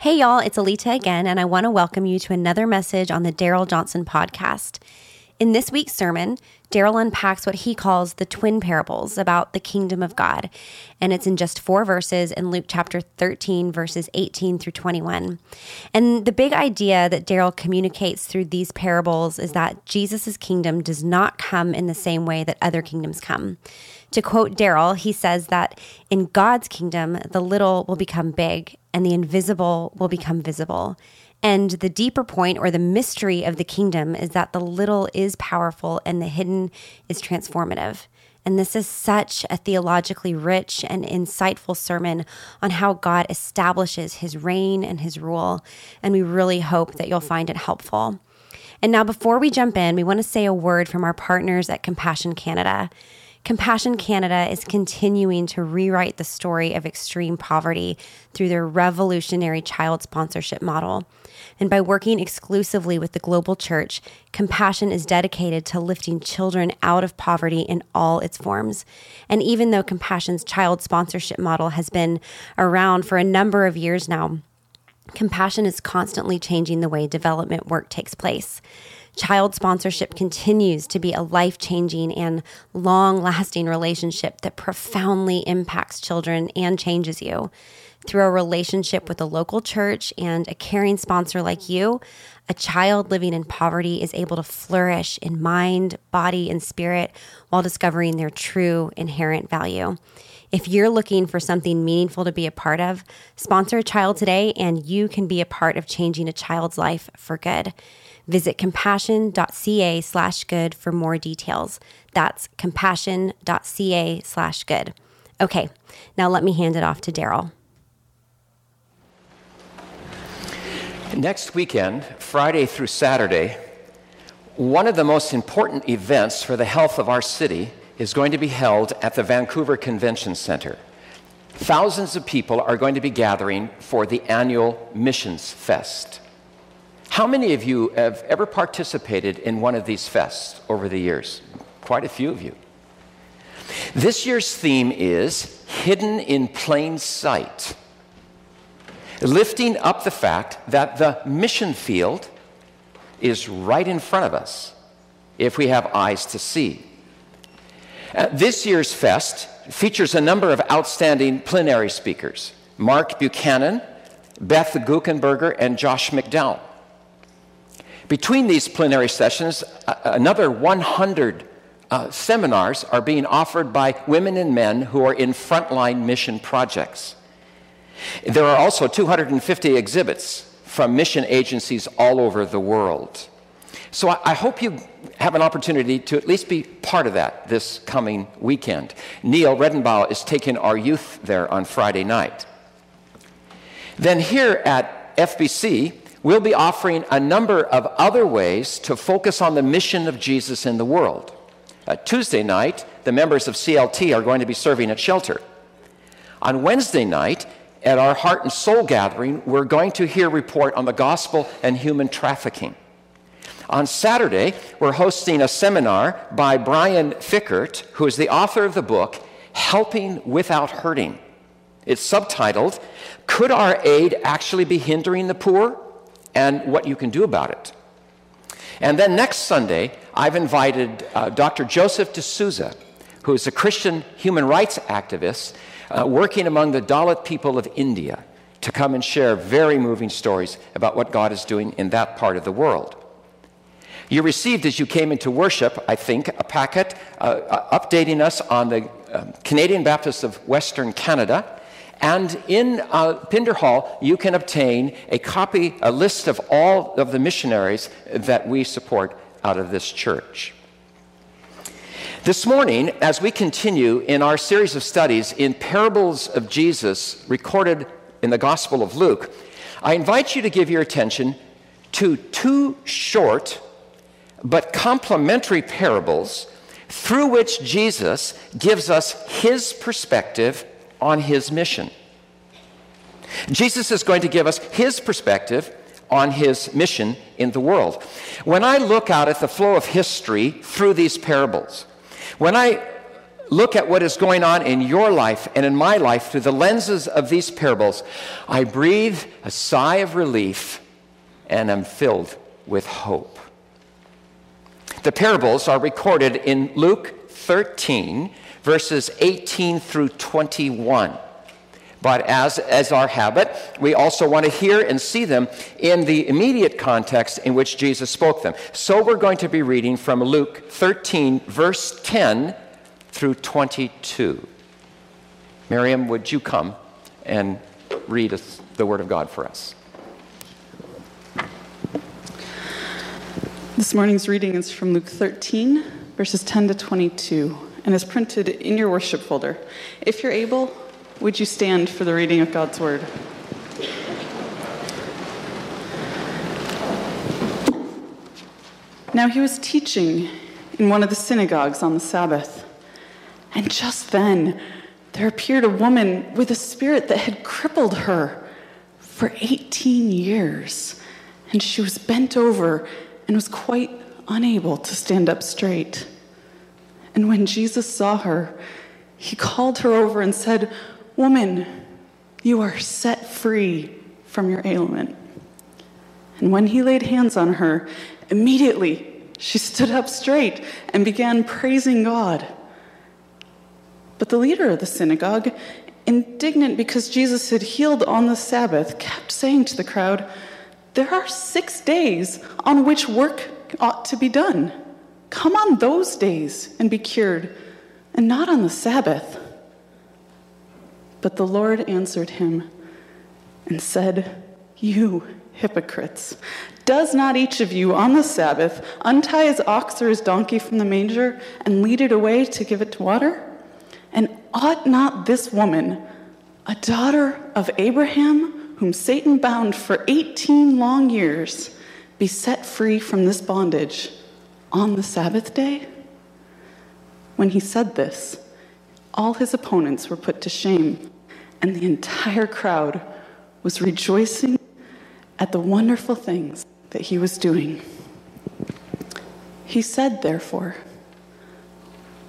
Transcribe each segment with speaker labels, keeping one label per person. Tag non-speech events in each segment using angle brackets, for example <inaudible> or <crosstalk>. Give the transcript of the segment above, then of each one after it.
Speaker 1: Hey, y'all, it's Alita again, and I want to welcome you to another message on the Darrell Johnson podcast. In this week's sermon, Darrell unpacks what he calls the twin parables about the kingdom of God. And it's in just four verses in Luke chapter 13, verses 18 through 21. And the big idea that Darrell communicates through these parables is that Jesus' kingdom does not come in the same way that other kingdoms come. To quote Darrell, he says that in God's kingdom, the little will become big and the invisible will become visible. And the deeper point or the mystery of the kingdom is that the little is powerful and the hidden is transformative. And this is such a theologically rich and insightful sermon on how God establishes his reign and his rule. And we really hope that you'll find it helpful. And now, before we jump in, we want to say a word from our partners at Compassion Canada. Compassion Canada is continuing to rewrite the story of extreme poverty through their revolutionary child sponsorship model. And by working exclusively with the global church, Compassion is dedicated to lifting children out of poverty in all its forms. And even though Compassion's child sponsorship model has been around for a number of years now, Compassion is constantly changing the way development work takes place. Child sponsorship continues to be a life changing and long lasting relationship that profoundly impacts children and changes you. Through a relationship with a local church and a caring sponsor like you, a child living in poverty is able to flourish in mind, body, and spirit while discovering their true inherent value. If you're looking for something meaningful to be a part of, sponsor a child today and you can be a part of changing a child's life for good. Visit compassion.ca slash good for more details. That's compassion.ca slash good. Okay, now let me hand it off to Darrell.
Speaker 2: Next weekend, Friday through Saturday, one of the most important events for the health of our city is going to be held at the Vancouver Convention Center. Thousands of people are going to be gathering for the annual Missions Fest. How many of you have ever participated in one of these fests over the years? Quite a few of you. This year's theme is Hidden in Plain Sight, lifting up the fact that the mission field is right in front of us if we have eyes to see. Uh, this year's fest features a number of outstanding plenary speakers Mark Buchanan, Beth Guckenberger, and Josh McDowell. Between these plenary sessions, another 100 uh, seminars are being offered by women and men who are in frontline mission projects. There are also 250 exhibits from mission agencies all over the world. So I, I hope you have an opportunity to at least be part of that this coming weekend. Neil Redenbaugh is taking our youth there on Friday night. Then here at FBC, we'll be offering a number of other ways to focus on the mission of Jesus in the world. Uh, Tuesday night, the members of CLT are going to be serving at shelter. On Wednesday night, at our Heart and Soul gathering, we're going to hear a report on the gospel and human trafficking. On Saturday, we're hosting a seminar by Brian Fikkert, who is the author of the book Helping Without Hurting. It's subtitled, Could Our Aid Actually Be Hindering the Poor? And what you can do about it. And then next Sunday, I've invited uh, Dr. Joseph D'Souza, who is a Christian human rights activist uh, working among the Dalit people of India, to come and share very moving stories about what God is doing in that part of the world. You received, as you came into worship, I think, a packet uh, uh updating us on the um, Canadian Baptists of Western Canada and in uh, Pinder Hall, you can obtain a copy, a list of all of the missionaries that we support out of this church. This morning, as we continue in our series of studies in parables of Jesus recorded in the Gospel of Luke, I invite you to give your attention to two short but complementary parables through which Jesus gives us his perspective on his mission. Jesus is going to give us his perspective on his mission in the world. When I look out at the flow of history through these parables, when I look at what is going on in your life and in my life through the lenses of these parables, I breathe a sigh of relief and am filled with hope. The parables are recorded in Luke 13, verses 18 through 21. But as, as our habit, we also want to hear and see them in the immediate context in which Jesus spoke them. So we're going to be reading from Luke 13, verse 10 through 22. Miriam, would you come and read the Word of God for us?
Speaker 3: This morning's reading is from Luke 13, verses 10 to 22, and is printed in your worship folder. If you're able, would you stand for the reading of God's Word? Now he was teaching in one of the synagogues on the Sabbath. And just then, there appeared a woman with a spirit that had crippled her for 18 years. And she was bent over and was quite unable to stand up straight. And when Jesus saw her, he called her over and said, Woman, you are set free from your ailment. And when he laid hands on her, immediately she stood up straight and began praising God. But the leader of the synagogue, indignant because Jesus had healed on the Sabbath, kept saying to the crowd, There are six days on which work ought to be done. Come on those days and be cured, and not on the Sabbath. But the Lord answered him and said, You hypocrites, does not each of you on the Sabbath untie his ox or his donkey from the manger and lead it away to give it to water? And ought not this woman, a daughter of Abraham, whom Satan bound for 18 long years, be set free from this bondage on the Sabbath day? When he said this, all his opponents were put to shame, and the entire crowd was rejoicing at the wonderful things that he was doing. He said, therefore,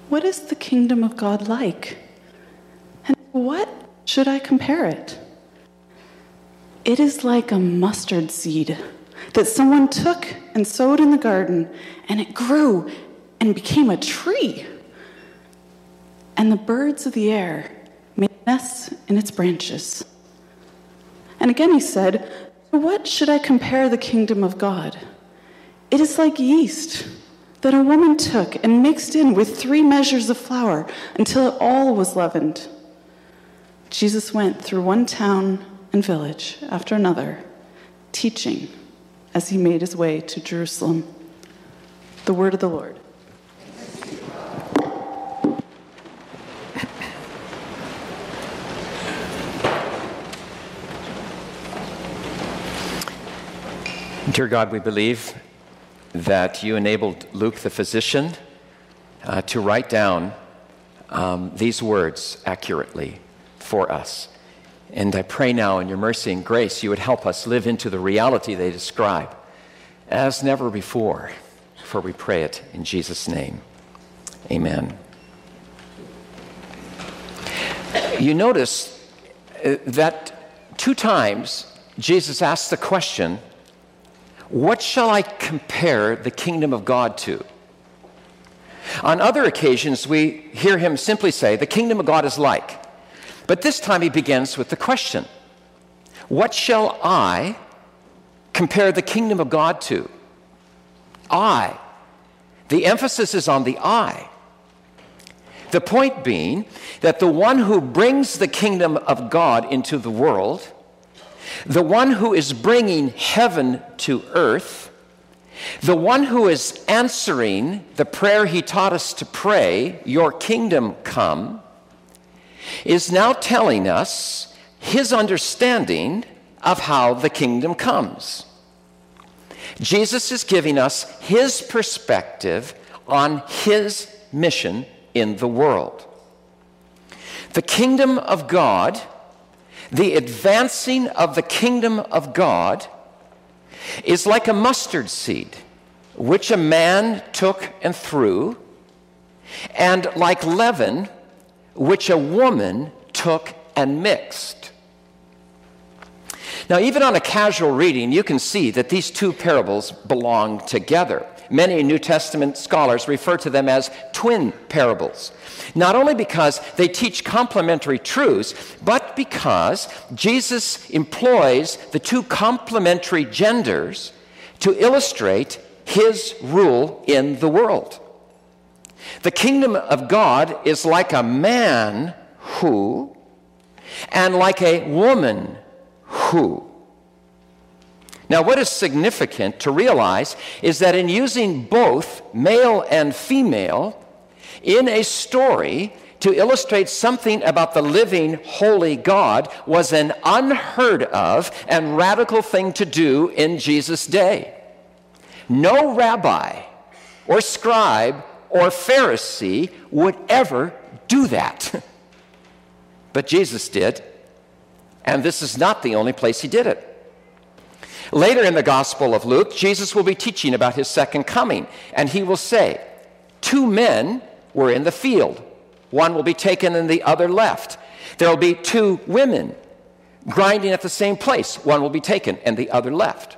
Speaker 3: what is the kingdom of God like? And what should I compare it? It is like a mustard seed that someone took and sowed in the garden, and it grew and became a tree. And the birds of the air made nests in its branches. And again he said, To What should I compare the kingdom of God? It is like yeast that a woman took and mixed in with three measures of flour until it all was leavened. Jesus went through one town and village after another, teaching as he made his way to Jerusalem. The word of the Lord.
Speaker 2: Dear God, we believe that you enabled Luke the physician uh, to write down um, these words accurately for us. And I pray now in your mercy and grace you would help us live into the reality they describe as never before. For we pray it in Jesus' name. Amen. You notice uh, that two times Jesus asked the question what shall I compare the kingdom of God to? On other occasions, we hear him simply say, The kingdom of God is like. But this time he begins with the question What shall I compare the kingdom of God to? I. The emphasis is on the I. The point being that the one who brings the kingdom of God into the world the one who is bringing heaven to earth, the one who is answering the prayer he taught us to pray, Your kingdom come, is now telling us his understanding of how the kingdom comes. Jesus is giving us his perspective on his mission in the world. The kingdom of God the advancing of the kingdom of God is like a mustard seed, which a man took and threw, and like leaven, which a woman took and mixed. Now, even on a casual reading, you can see that these two parables belong together. Many New Testament scholars refer to them as twin parables. Not only because they teach complementary truths, but because Jesus employs the two complementary genders to illustrate his rule in the world. The kingdom of God is like a man who, and like a woman who. Now, what is significant to realize is that in using both male and female in a story to illustrate something about the living, holy God was an unheard of and radical thing to do in Jesus' day. No rabbi or scribe or Pharisee would ever do that. <laughs> but Jesus did, and this is not the only place he did it. Later in the Gospel of Luke, Jesus will be teaching about his second coming, and he will say, Two men were in the field. One will be taken and the other left. There will be two women grinding at the same place. One will be taken and the other left.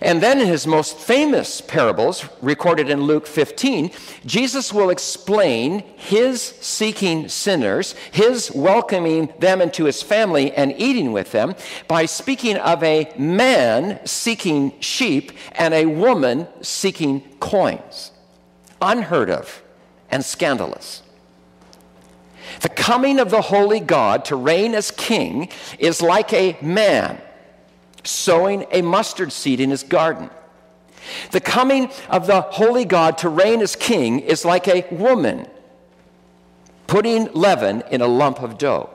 Speaker 2: And then in his most famous parables, recorded in Luke 15, Jesus will explain his seeking sinners, his welcoming them into his family and eating with them, by speaking of a man seeking sheep and a woman seeking coins. Unheard of and scandalous. The coming of the holy God to reign as king is like a man sowing a mustard seed in his garden. The coming of the holy God to reign as king is like a woman putting leaven in a lump of dough.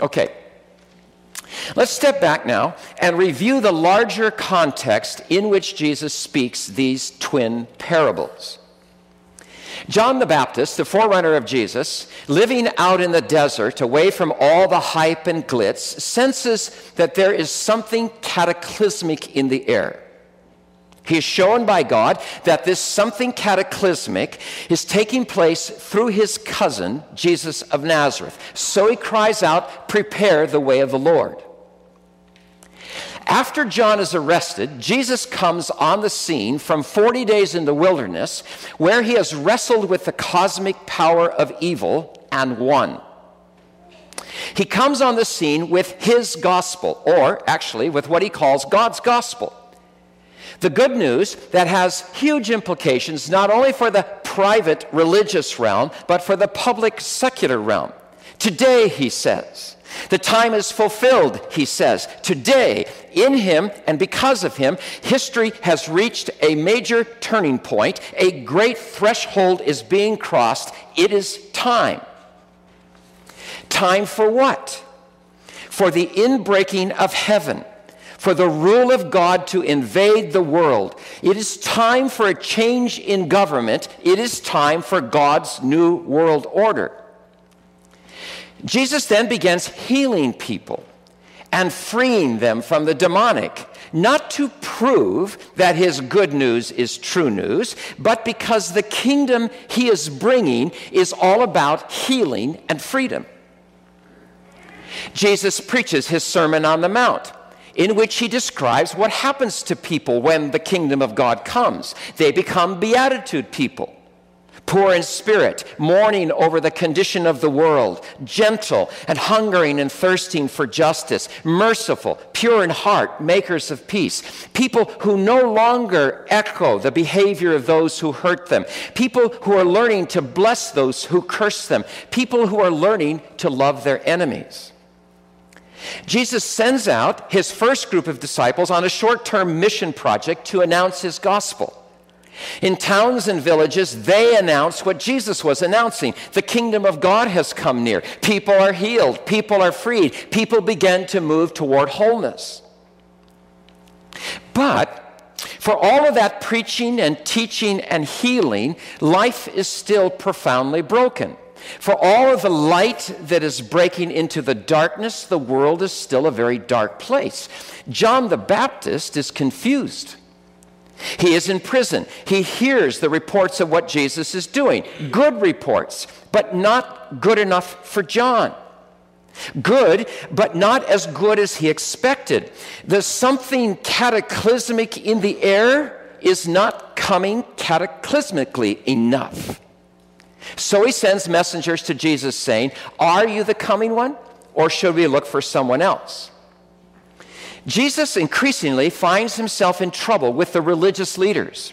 Speaker 2: Okay, let's step back now and review the larger context in which Jesus speaks these twin parables. John the Baptist, the forerunner of Jesus, living out in the desert, away from all the hype and glitz, senses that there is something cataclysmic in the air. He is shown by God that this something cataclysmic is taking place through his cousin, Jesus of Nazareth. So he cries out, Prepare the way of the Lord. After John is arrested, Jesus comes on the scene from 40 days in the wilderness, where he has wrestled with the cosmic power of evil and won. He comes on the scene with his gospel, or actually with what he calls God's gospel. The good news that has huge implications not only for the private religious realm, but for the public secular realm. Today, he says, the time is fulfilled, he says. Today, in him and because of him, history has reached a major turning point. A great threshold is being crossed. It is time. Time for what? For the inbreaking of heaven, for the rule of God to invade the world. It is time for a change in government. It is time for God's new world order. Jesus then begins healing people and freeing them from the demonic, not to prove that his good news is true news, but because the kingdom he is bringing is all about healing and freedom. Jesus preaches his Sermon on the Mount. In which he describes what happens to people when the kingdom of God comes. They become beatitude people poor in spirit, mourning over the condition of the world, gentle and hungering and thirsting for justice, merciful, pure in heart, makers of peace, people who no longer echo the behavior of those who hurt them, people who are learning to bless those who curse them, people who are learning to love their enemies. Jesus sends out his first group of disciples on a short term mission project to announce his gospel. In towns and villages, they announce what Jesus was announcing. The kingdom of God has come near. People are healed. People are freed. People begin to move toward wholeness. But for all of that preaching and teaching and healing, life is still profoundly broken. For all of the light that is breaking into the darkness, the world is still a very dark place. John the Baptist is confused. He is in prison. He hears the reports of what Jesus is doing. Good reports, but not good enough for John. Good, but not as good as he expected. The something cataclysmic in the air is not coming cataclysmically enough. So he sends messengers to Jesus saying, Are you the coming one, or should we look for someone else? Jesus increasingly finds himself in trouble with the religious leaders.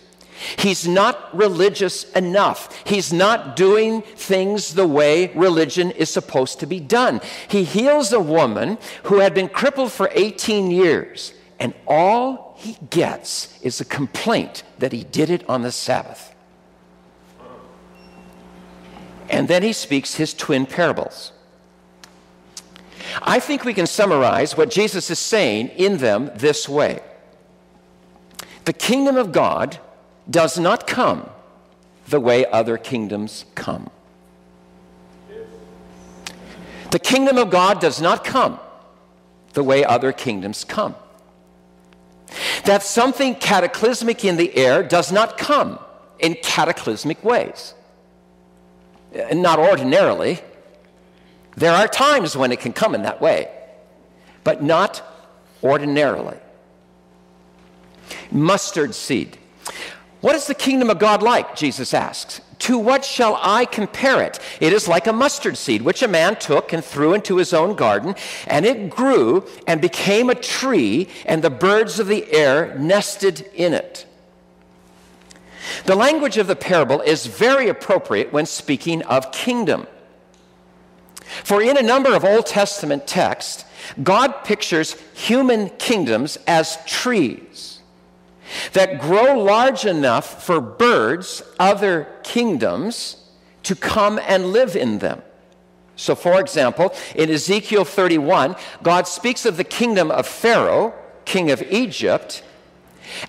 Speaker 2: He's not religious enough. He's not doing things the way religion is supposed to be done. He heals a woman who had been crippled for 18 years, and all he gets is a complaint that he did it on the Sabbath. And then he speaks his twin parables. I think we can summarize what Jesus is saying in them this way The kingdom of God does not come the way other kingdoms come. The kingdom of God does not come the way other kingdoms come. That something cataclysmic in the air does not come in cataclysmic ways. Not ordinarily. There are times when it can come in that way, but not ordinarily. Mustard seed. What is the kingdom of God like? Jesus asks. To what shall I compare it? It is like a mustard seed, which a man took and threw into his own garden, and it grew and became a tree, and the birds of the air nested in it. The language of the parable is very appropriate when speaking of kingdom. For in a number of Old Testament texts, God pictures human kingdoms as trees that grow large enough for birds, other kingdoms, to come and live in them. So, for example, in Ezekiel 31, God speaks of the kingdom of Pharaoh, king of Egypt,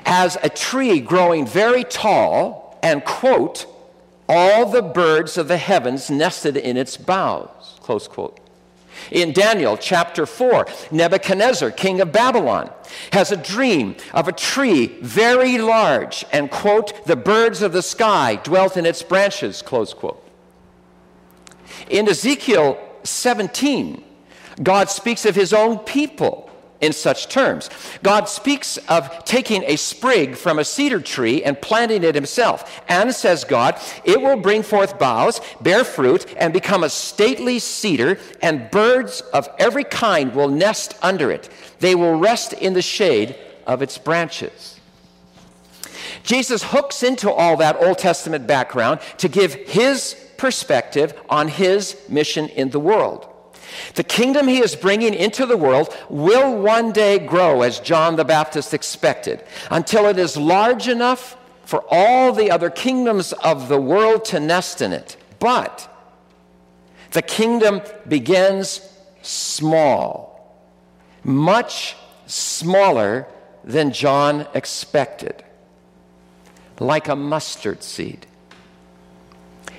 Speaker 2: as a tree growing very tall and, quote, all the birds of the heavens nested in its boughs, close quote. In Daniel chapter 4, Nebuchadnezzar, king of Babylon, has a dream of a tree very large, and, quote, the birds of the sky dwelt in its branches, close quote. In Ezekiel 17, God speaks of his own people in such terms. God speaks of taking a sprig from a cedar tree and planting it himself. And says God, it will bring forth boughs, bear fruit, and become a stately cedar, and birds of every kind will nest under it. They will rest in the shade of its branches. Jesus hooks into all that Old Testament background to give his perspective on his mission in the world. The kingdom he is bringing into the world will one day grow as John the Baptist expected until it is large enough for all the other kingdoms of the world to nest in it. But the kingdom begins small, much smaller than John expected, like a mustard seed.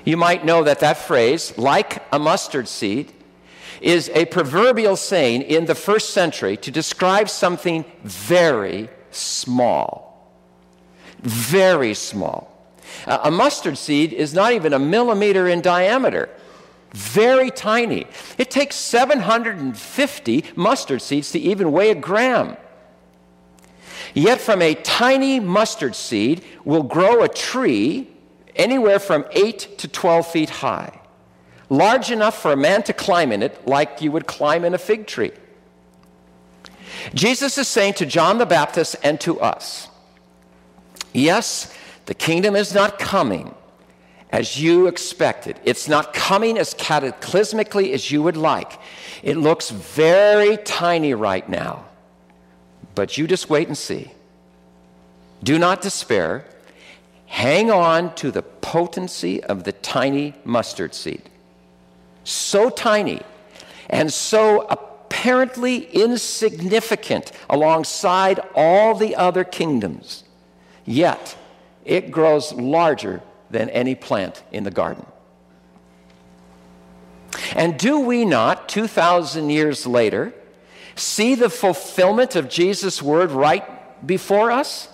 Speaker 2: You might know that that phrase, like a mustard seed, is a proverbial saying in the first century to describe something very small. Very small. A mustard seed is not even a millimeter in diameter. Very tiny. It takes 750 mustard seeds to even weigh a gram. Yet, from a tiny mustard seed will grow a tree anywhere from 8 to 12 feet high large enough for a man to climb in it like you would climb in a fig tree. Jesus is saying to John the Baptist and to us, yes, the kingdom is not coming as you expected. It's not coming as cataclysmically as you would like. It looks very tiny right now, but you just wait and see. Do not despair. Hang on to the potency of the tiny mustard seed so tiny and so apparently insignificant alongside all the other kingdoms, yet it grows larger than any plant in the garden. And do we not, 2,000 years later, see the fulfillment of Jesus' word right before us?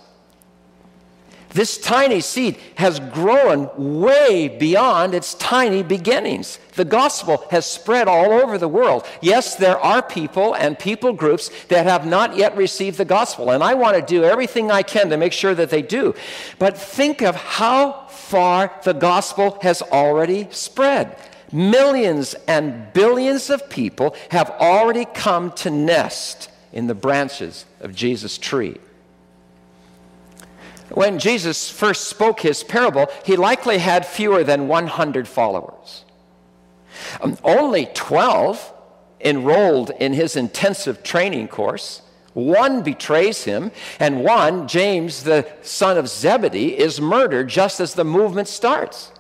Speaker 2: This tiny seed has grown way beyond its tiny beginnings. The gospel has spread all over the world. Yes, there are people and people groups that have not yet received the gospel, and I want to do everything I can to make sure that they do. But think of how far the gospel has already spread. Millions and billions of people have already come to nest in the branches of Jesus' tree. When Jesus first spoke his parable, he likely had fewer than 100 followers. Um, only 12 enrolled in his intensive training course. One betrays him, and one, James, the son of Zebedee, is murdered just as the movement starts.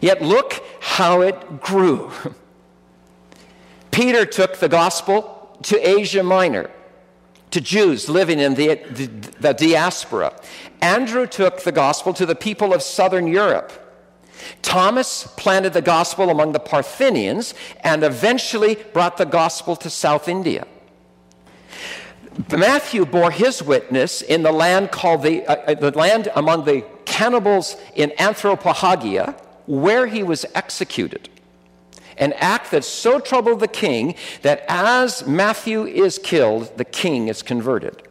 Speaker 2: Yet look how it grew. <laughs> Peter took the gospel to Asia Minor to Jews living in the, the, the, diaspora. Andrew took the gospel to the people of southern Europe. Thomas planted the gospel among the Parthians and eventually brought the gospel to South India. Matthew bore his witness in the land called the, uh, uh the land among the cannibals in Anthropophagia, where he was executed an act that so troubled the king that as Matthew is killed, the king is converted.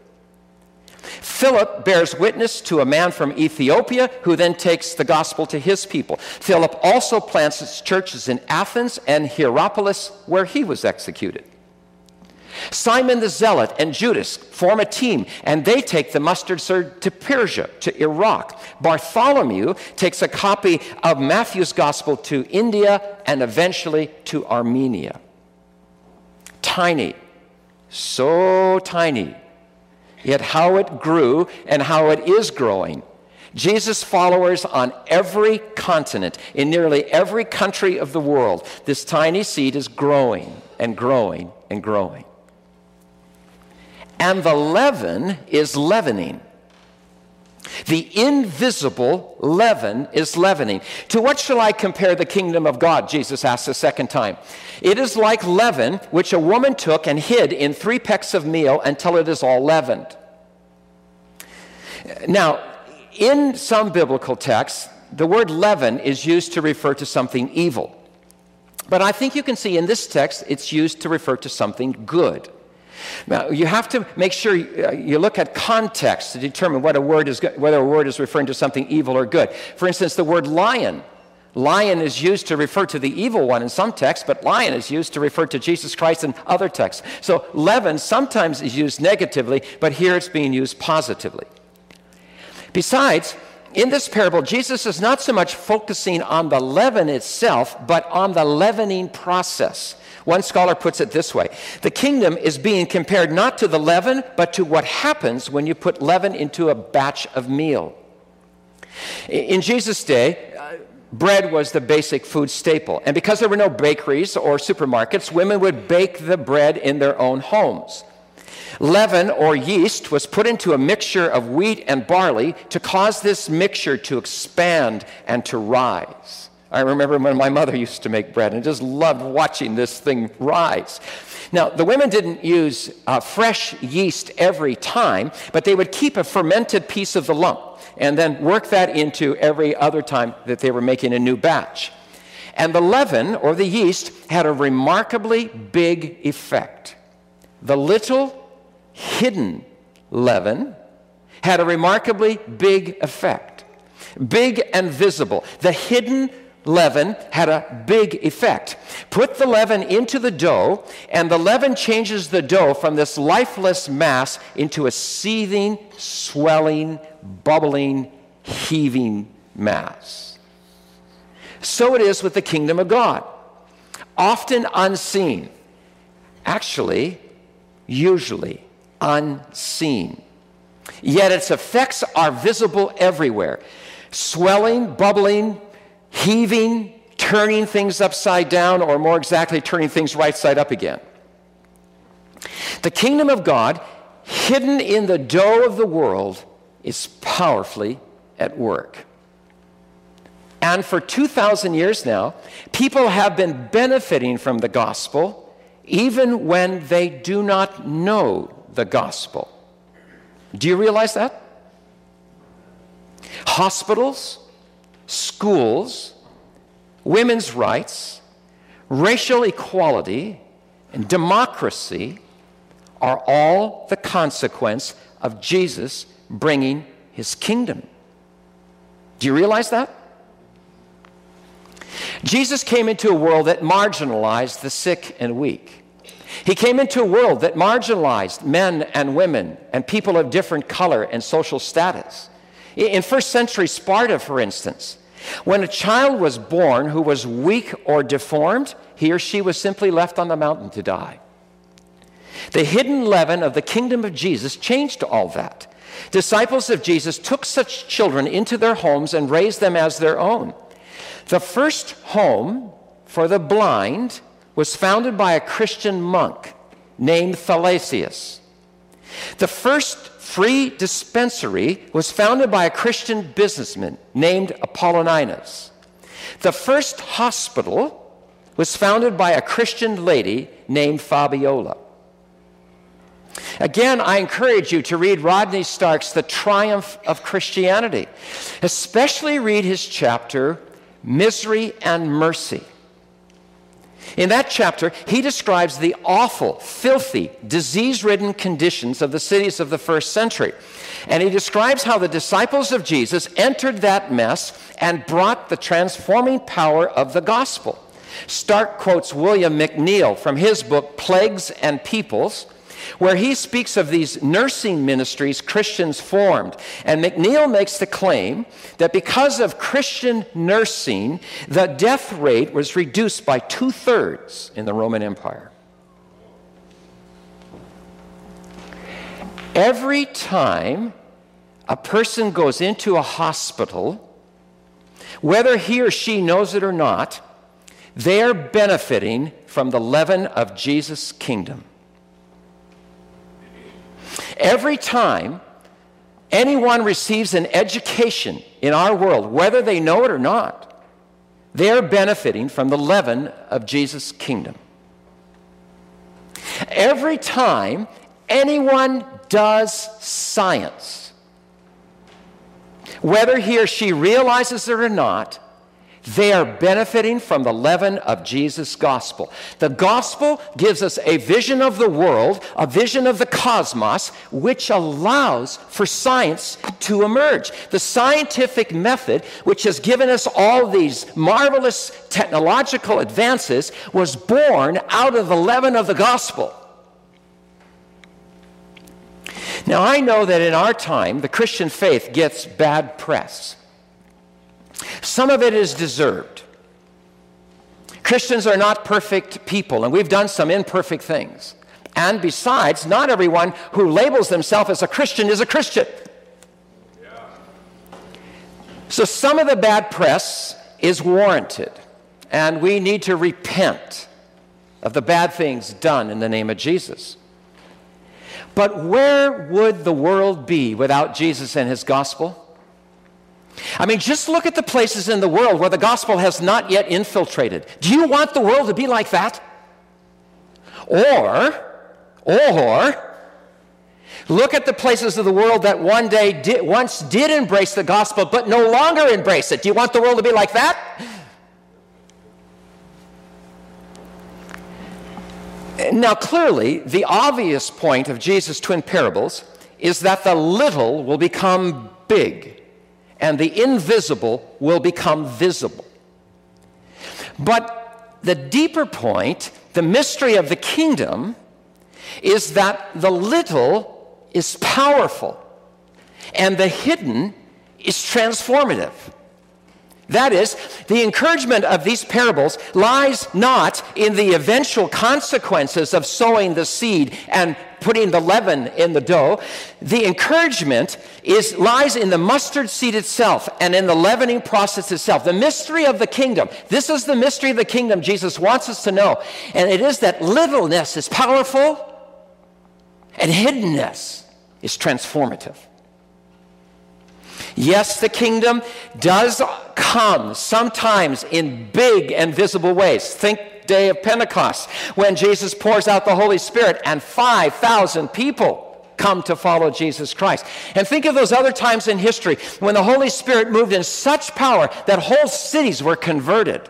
Speaker 2: Philip bears witness to a man from Ethiopia who then takes the gospel to his people. Philip also plants his churches in Athens and Hierapolis, where he was executed. Simon the Zealot and Judas form a team, and they take the mustard seed to Persia, to Iraq. Bartholomew takes a copy of Matthew's gospel to India and eventually to Armenia. Tiny, so tiny, yet how it grew and how it is growing. Jesus' followers on every continent, in nearly every country of the world, this tiny seed is growing and growing and growing and the leaven is leavening. The invisible leaven is leavening. To what shall I compare the kingdom of God? Jesus asked a second time. It is like leaven, which a woman took and hid in three pecks of meal until it is all leavened. Now, in some biblical texts, the word leaven is used to refer to something evil. But I think you can see in this text it's used to refer to something good. Now, you have to make sure uh, you look at context to determine what a word is, whether a word is referring to something evil or good. For instance, the word lion. Lion is used to refer to the evil one in some texts, but lion is used to refer to Jesus Christ in other texts. So leaven sometimes is used negatively, but here it's being used positively. Besides, in this parable, Jesus is not so much focusing on the leaven itself, but on the leavening process. One scholar puts it this way The kingdom is being compared not to the leaven, but to what happens when you put leaven into a batch of meal. In Jesus' day, uh, bread was the basic food staple. And because there were no bakeries or supermarkets, women would bake the bread in their own homes. Leaven or yeast was put into a mixture of wheat and barley to cause this mixture to expand and to rise. I remember when my mother used to make bread and just loved watching this thing rise. Now, the women didn't use uh, fresh yeast every time, but they would keep a fermented piece of the lump and then work that into every other time that they were making a new batch. And the leaven, or the yeast, had a remarkably big effect. The little hidden leaven had a remarkably big effect. Big and visible. The hidden leaven had a big effect. Put the leaven into the dough, and the leaven changes the dough from this lifeless mass into a seething, swelling, bubbling, heaving mass. So it is with the kingdom of God. Often unseen, actually, usually unseen. Yet its effects are visible everywhere swelling, bubbling, heaving, turning things upside down, or more exactly, turning things right side up again. The kingdom of God, hidden in the dough of the world, is powerfully at work. And for 2,000 years now, people have been benefiting from the gospel even when they do not know the gospel. Do you realize that? Hospitals, schools, women's rights, racial equality, and democracy are all the consequence of Jesus bringing his kingdom. Do you realize that? Jesus came into a world that marginalized the sick and weak. He came into a world that marginalized men and women and people of different color and social status. In first century Sparta, for instance, when a child was born who was weak or deformed, he or she was simply left on the mountain to die. The hidden leaven of the kingdom of Jesus changed all that. Disciples of Jesus took such children into their homes and raised them as their own. The first home for the blind was founded by a Christian monk named Thalesius. The first free dispensary was founded by a Christian businessman named Apollonius. The first hospital was founded by a Christian lady named Fabiola. Again, I encourage you to read Rodney Stark's The Triumph of Christianity, especially read his chapter, Misery and Mercy. In that chapter, he describes the awful, filthy, disease ridden conditions of the cities of the first century. And he describes how the disciples of Jesus entered that mess and brought the transforming power of the gospel. Stark quotes William McNeill from his book, Plagues and Peoples where he speaks of these nursing ministries Christians formed. And McNeill makes the claim that because of Christian nursing, the death rate was reduced by two thirds in the Roman Empire. Every time a person goes into a hospital, whether he or she knows it or not, they're benefiting from the leaven of Jesus' kingdom. Every time anyone receives an education in our world, whether they know it or not, they're benefiting from the leaven of Jesus' kingdom. Every time anyone does science, whether he or she realizes it or not, they are benefiting from the leaven of Jesus' gospel. The gospel gives us a vision of the world, a vision of the cosmos, which allows for science to emerge. The scientific method, which has given us all these marvelous technological advances, was born out of the leaven of the gospel. Now, I know that in our time, the Christian faith gets bad press. Some of it is deserved. Christians are not perfect people, and we've done some imperfect things. And besides, not everyone who labels themselves as a Christian is a Christian. So some of the bad press is warranted, and we need to repent of the bad things done in the name of Jesus. But where would the world be without Jesus and his gospel? I mean, just look at the places in the world where the gospel has not yet infiltrated. Do you want the world to be like that? Or, or, look at the places of the world that one day once did embrace the gospel but no longer embrace it. Do you want the world to be like that? Now, clearly, the obvious point of Jesus' twin parables is that the little will become big and the invisible will become visible. But the deeper point, the mystery of the kingdom, is that the little is powerful and the hidden is transformative. That is, the encouragement of these parables lies not in the eventual consequences of sowing the seed and putting the leaven in the dough. The encouragement is, lies in the mustard seed itself and in the leavening process itself. The mystery of the kingdom. This is the mystery of the kingdom Jesus wants us to know. And it is that littleness is powerful and hiddenness is transformative. Yes, the kingdom does come sometimes in big and visible ways. Think day of Pentecost when Jesus pours out the Holy Spirit and 5,000 people come to follow Jesus Christ. And think of those other times in history when the Holy Spirit moved in such power that whole cities were converted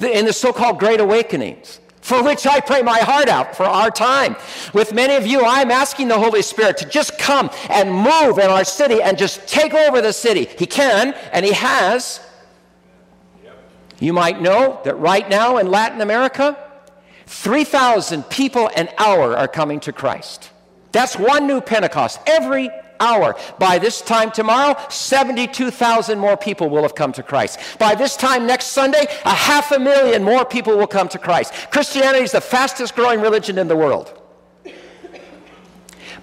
Speaker 2: in the so called Great Awakenings for which I pray my heart out for our time. With many of you, I'm asking the Holy Spirit to just come and move in our city and just take over the city. He can, and He has. You might know that right now in Latin America, 3,000 people an hour are coming to Christ. That's one new Pentecost every hour. By this time tomorrow, 72,000 more people will have come to Christ. By this time next Sunday, a half a million more people will come to Christ. Christianity is the fastest growing religion in the world.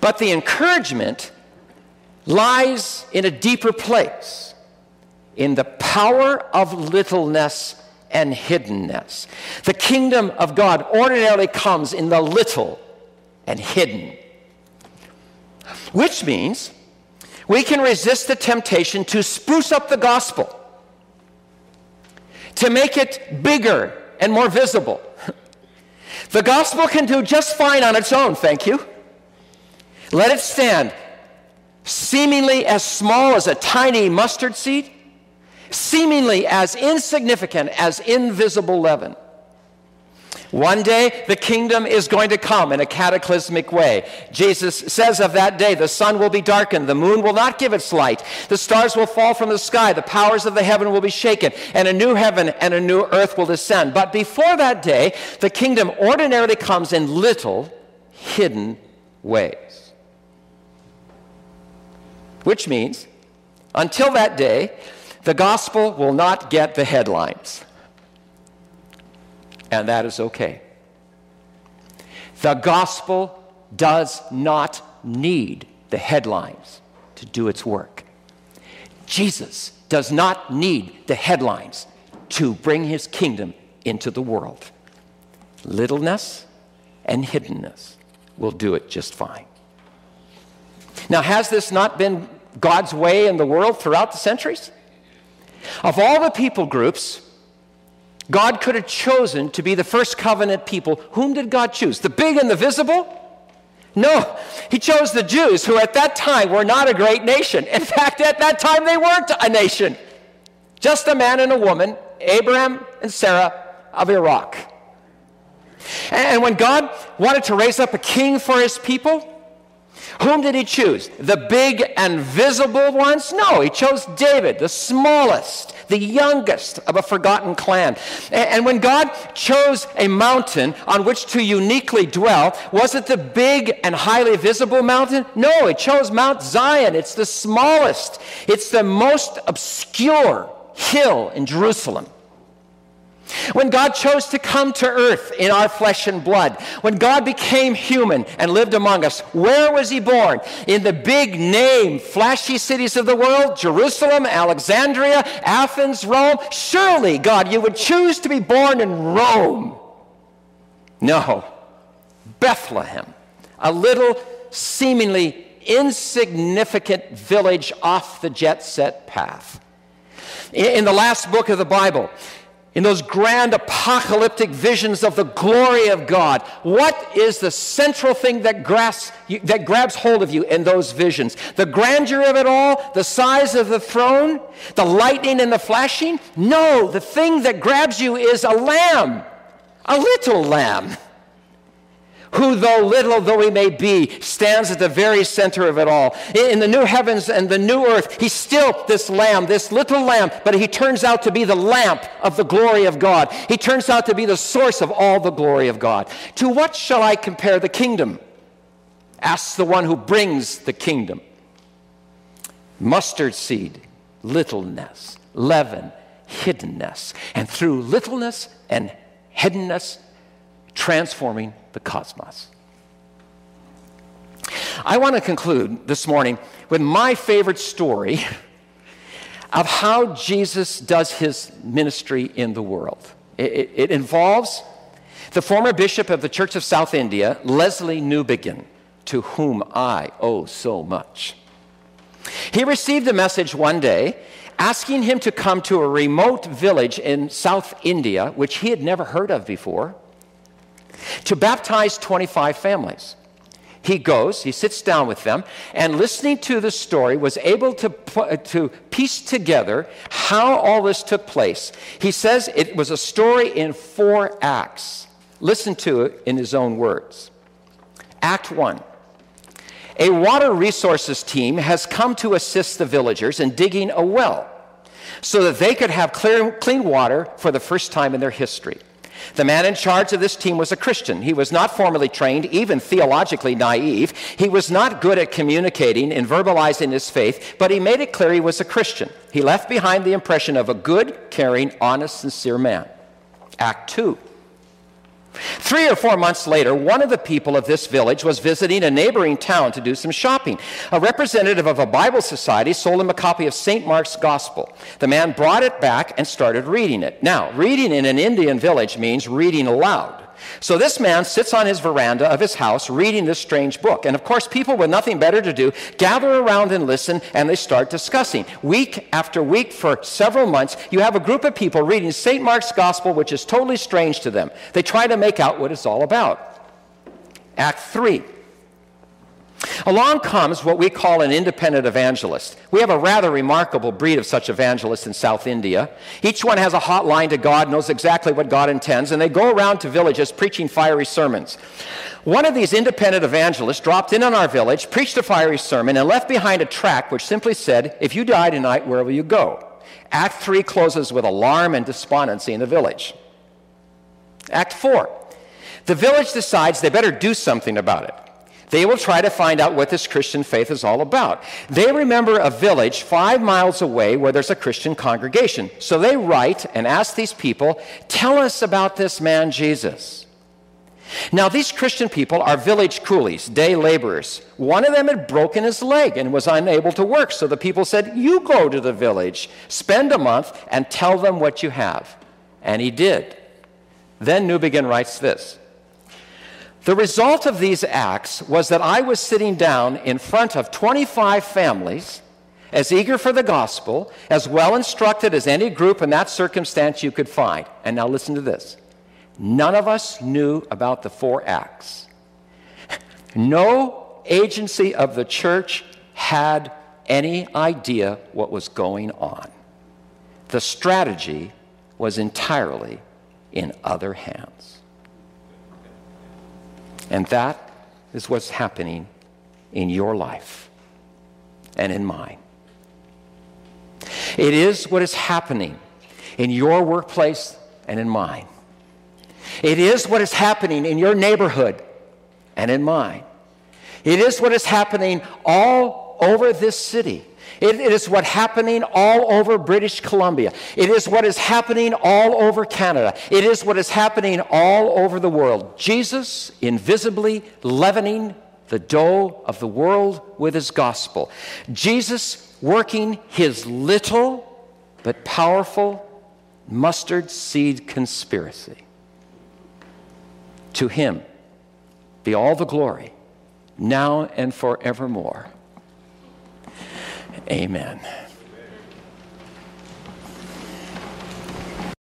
Speaker 2: But the encouragement lies in a deeper place in the power of littleness and hiddenness. The kingdom of God ordinarily comes in the little and hidden. Which means we can resist the temptation to spruce up the gospel, to make it bigger and more visible. <laughs> The gospel can do just fine on its own, thank you. Let it stand, seemingly as small as a tiny mustard seed, seemingly as insignificant as invisible leaven. One day, the kingdom is going to come in a cataclysmic way. Jesus says of that day, the sun will be darkened, the moon will not give its light, the stars will fall from the sky, the powers of the heaven will be shaken, and a new heaven and a new earth will descend. But before that day, the kingdom ordinarily comes in little, hidden ways. Which means, until that day, the gospel will not get the headlines and that is okay. The gospel does not need the headlines to do its work. Jesus does not need the headlines to bring his kingdom into the world. Littleness and hiddenness will do it just fine. Now, has this not been God's way in the world throughout the centuries? Of all the people groups, God could have chosen to be the first covenant people. Whom did God choose? The big and the visible? No, he chose the Jews, who at that time were not a great nation. In fact, at that time, they weren't a nation. Just a man and a woman, Abraham and Sarah of Iraq. And when God wanted to raise up a king for his people, whom did he choose? The big and visible ones? No, he chose David, the smallest, the youngest of a forgotten clan. And when God chose a mountain on which to uniquely dwell, was it the big and highly visible mountain? No, it chose Mount Zion. It's the smallest, it's the most obscure hill in Jerusalem. When God chose to come to earth in our flesh and blood, when God became human and lived among us, where was he born? In the big name, flashy cities of the world Jerusalem, Alexandria, Athens, Rome. Surely, God, you would choose to be born in Rome. No, Bethlehem, a little seemingly insignificant village off the jet set path. In the last book of the Bible, in those grand apocalyptic visions of the glory of God, what is the central thing that grasps that grabs hold of you in those visions? The grandeur of it all, the size of the throne, the lightning and the flashing? No, the thing that grabs you is a lamb, a little lamb who, though little though he may be, stands at the very center of it all. In the new heavens and the new earth, he's still this lamb, this little lamb, but he turns out to be the lamp of the glory of God. He turns out to be the source of all the glory of God. To what shall I compare the kingdom? asks the one who brings the kingdom. Mustard seed, littleness, leaven, hiddenness, and through littleness and hiddenness, transforming the cosmos. I want to conclude this morning with my favorite story <laughs> of how Jesus does his ministry in the world. It, it, it, involves the former bishop of the Church of South India, Lesslie Newbigin, to whom I owe so much. He received a message one day asking him to come to a remote village in South India, which he had never heard of before to baptize 25 families. He goes, he sits down with them, and listening to the story, was able to, uh, to piece together how all this took place. He says it was a story in four acts. Listen to it in his own words. Act one a water resources team has come to assist the villagers in digging a well so that they could have clear, clean water for the first time in their history. The man in charge of this team was a Christian. He was not formally trained, even theologically naive. He was not good at communicating and verbalizing his faith, but he made it clear he was a Christian. He left behind the impression of a good, caring, honest, sincere man. Act 2. Three or four months later, one of the people of this village was visiting a neighboring town to do some shopping. A representative of a Bible society sold him a copy of St. Mark's Gospel. The man brought it back and started reading it. Now, reading in an Indian village means reading aloud. So this man sits on his veranda of his house reading this strange book. And of course, people with nothing better to do gather around and listen, and they start discussing. Week after week for several months, you have a group of people reading St. Mark's Gospel, which is totally strange to them. They try to make out what it's all about. Act 3. Along comes what we call an independent evangelist. We have a rather remarkable breed of such evangelists in South India. Each one has a hotline to God, knows exactly what God intends, and they go around to villages preaching fiery sermons. One of these independent evangelists dropped in on our village, preached a fiery sermon, and left behind a tract which simply said, If you die tonight, where will you go? Act 3 closes with alarm and despondency in the village. Act 4. The village decides they better do something about it. They will try to find out what this Christian faith is all about. They remember a village five miles away where there's a Christian congregation. So they write and ask these people, Tell us about this man Jesus. Now, these Christian people are village coolies, day laborers. One of them had broken his leg and was unable to work. So the people said, You go to the village, spend a month, and tell them what you have. And he did. Then Newbigin writes this the result of these acts was that I was sitting down in front of 25 families, as eager for the gospel, as well instructed as any group in that circumstance you could find. And now listen to this none of us knew about the four acts. <laughs> No agency of the church had any idea what was going on. The strategy was entirely in other hands. And that is what's happening in your life and in mine. It is what is happening in your workplace and in mine. It is what is happening in your neighborhood and in mine. It is what is happening all over this city it, it is what happening all over British Columbia. It is what is happening all over Canada. It is what is happening all over the world. Jesus invisibly leavening the dough of the world with his gospel. Jesus working his little but powerful mustard seed conspiracy. To him be all the glory, now and forevermore. Amen.